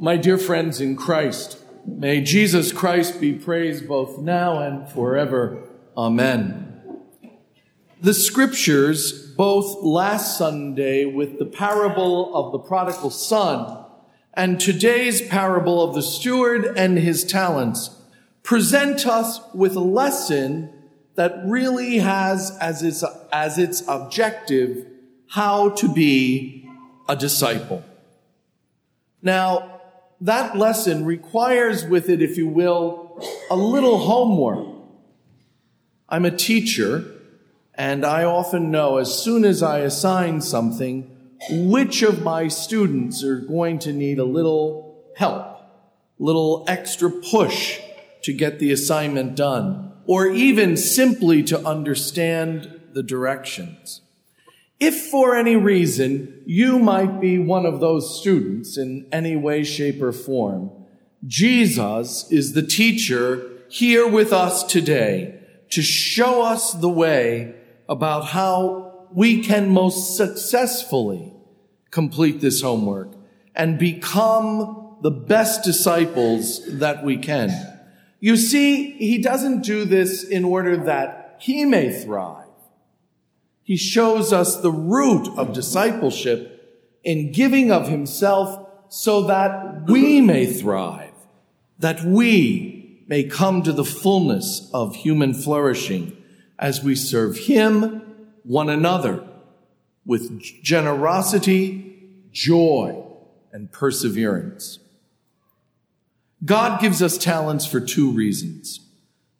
My dear friends in Christ, may Jesus Christ be praised both now and forever. Amen. The scriptures, both last Sunday with the parable of the prodigal son and today's parable of the steward and his talents, present us with a lesson that really has as its, as its objective how to be a disciple. Now, that lesson requires with it, if you will, a little homework. I'm a teacher, and I often know as soon as I assign something, which of my students are going to need a little help, little extra push to get the assignment done, or even simply to understand the directions. If for any reason you might be one of those students in any way, shape, or form, Jesus is the teacher here with us today to show us the way about how we can most successfully complete this homework and become the best disciples that we can. You see, he doesn't do this in order that he may thrive. He shows us the root of discipleship in giving of himself so that we may thrive, that we may come to the fullness of human flourishing as we serve him, one another, with generosity, joy, and perseverance. God gives us talents for two reasons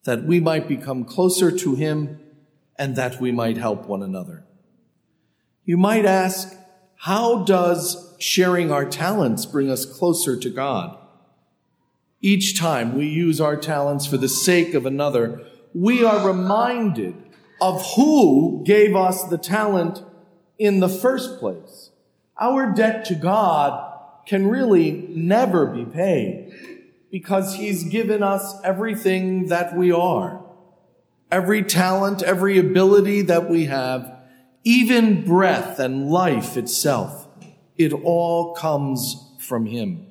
that we might become closer to him and that we might help one another. You might ask, how does sharing our talents bring us closer to God? Each time we use our talents for the sake of another, we are reminded of who gave us the talent in the first place. Our debt to God can really never be paid because He's given us everything that we are every talent, every ability that we have, even breath and life itself, it all comes from Him.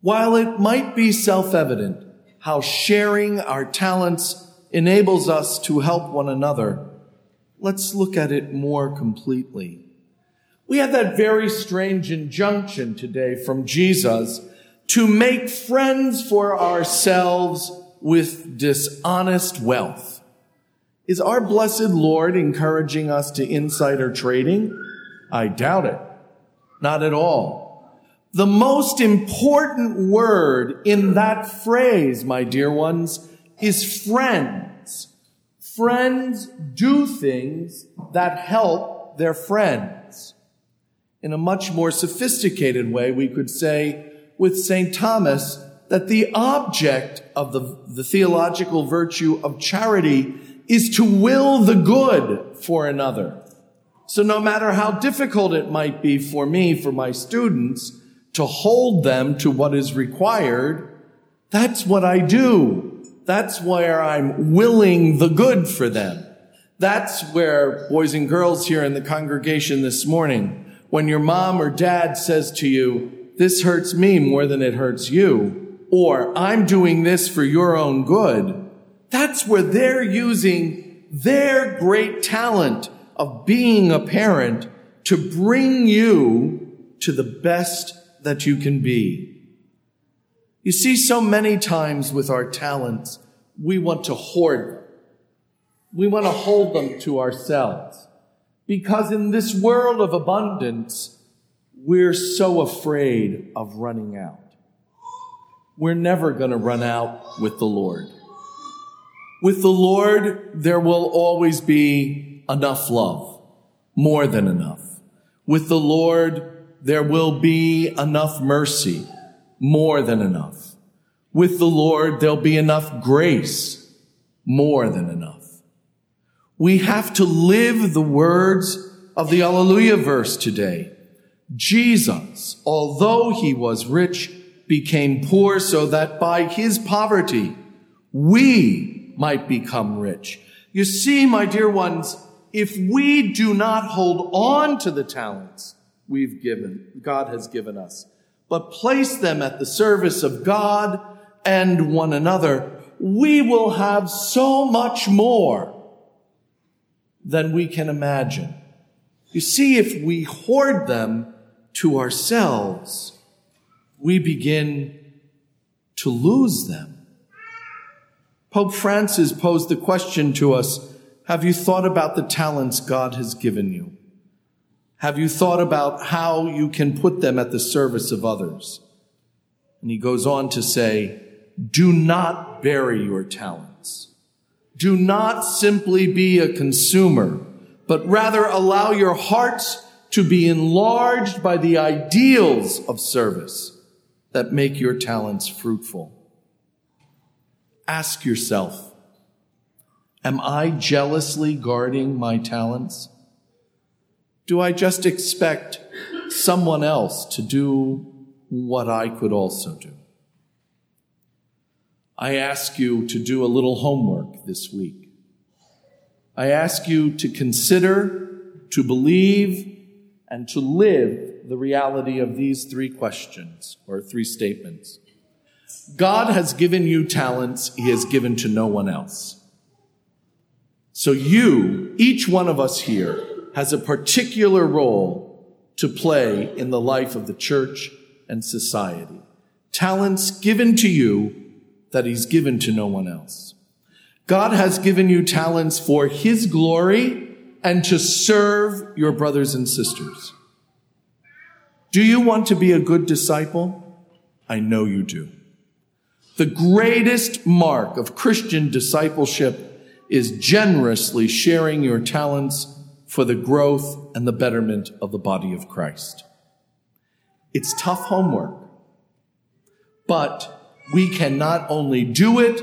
While it might be self-evident how sharing our talents enables us to help one another, let's look at it more completely. We have that very strange injunction today from Jesus to make friends for ourselves with dishonest wealth. Is our blessed Lord encouraging us to insider trading? I doubt it. Not at all. The most important word in that phrase, my dear ones, is friends. Friends do things that help their friends. In a much more sophisticated way, we could say with St. Thomas, that the object of the, the theological virtue of charity is to will the good for another. So no matter how difficult it might be for me, for my students, to hold them to what is required, that's what I do. That's where I'm willing the good for them. That's where boys and girls here in the congregation this morning, when your mom or dad says to you, this hurts me more than it hurts you, or I'm doing this for your own good, that's where they're using their great talent of being a parent to bring you to the best that you can be. You see, so many times with our talents, we want to hoard them. We want to hold them to ourselves. Because in this world of abundance, we're so afraid of running out we're never going to run out with the Lord. With the Lord, there will always be enough love, more than enough. With the Lord, there will be enough mercy, more than enough. With the Lord, there'll be enough grace, more than enough. We have to live the words of the Alleluia verse today. Jesus, although he was rich, became poor so that by his poverty we might become rich. You see, my dear ones, if we do not hold on to the talents we've given, God has given us, but place them at the service of God and one another, we will have so much more than we can imagine. You see, if we hoard them to ourselves, we begin to lose them. Pope Francis posed the question to us, have you thought about the talents God has given you? Have you thought about how you can put them at the service of others? And he goes on to say, do not bury your talents. Do not simply be a consumer, but rather allow your hearts to be enlarged by the ideals of service that make your talents fruitful. Ask yourself, am I jealously guarding my talents? Do I just expect someone else to do what I could also do? I ask you to do a little homework this week. I ask you to consider, to believe, and to live the reality of these three questions or three statements. God has given you talents he has given to no one else. So you, each one of us here, has a particular role to play in the life of the church and society. Talents given to you that he's given to no one else. God has given you talents for his glory and to serve your brothers and sisters. Do you want to be a good disciple? I know you do. The greatest mark of Christian discipleship is generously sharing your talents for the growth and the betterment of the body of Christ. It's tough homework, but we can not only do it,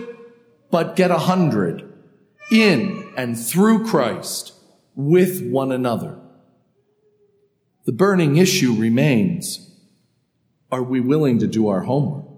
but get a hundred in and through Christ with one another. The burning issue remains. Are we willing to do our homework?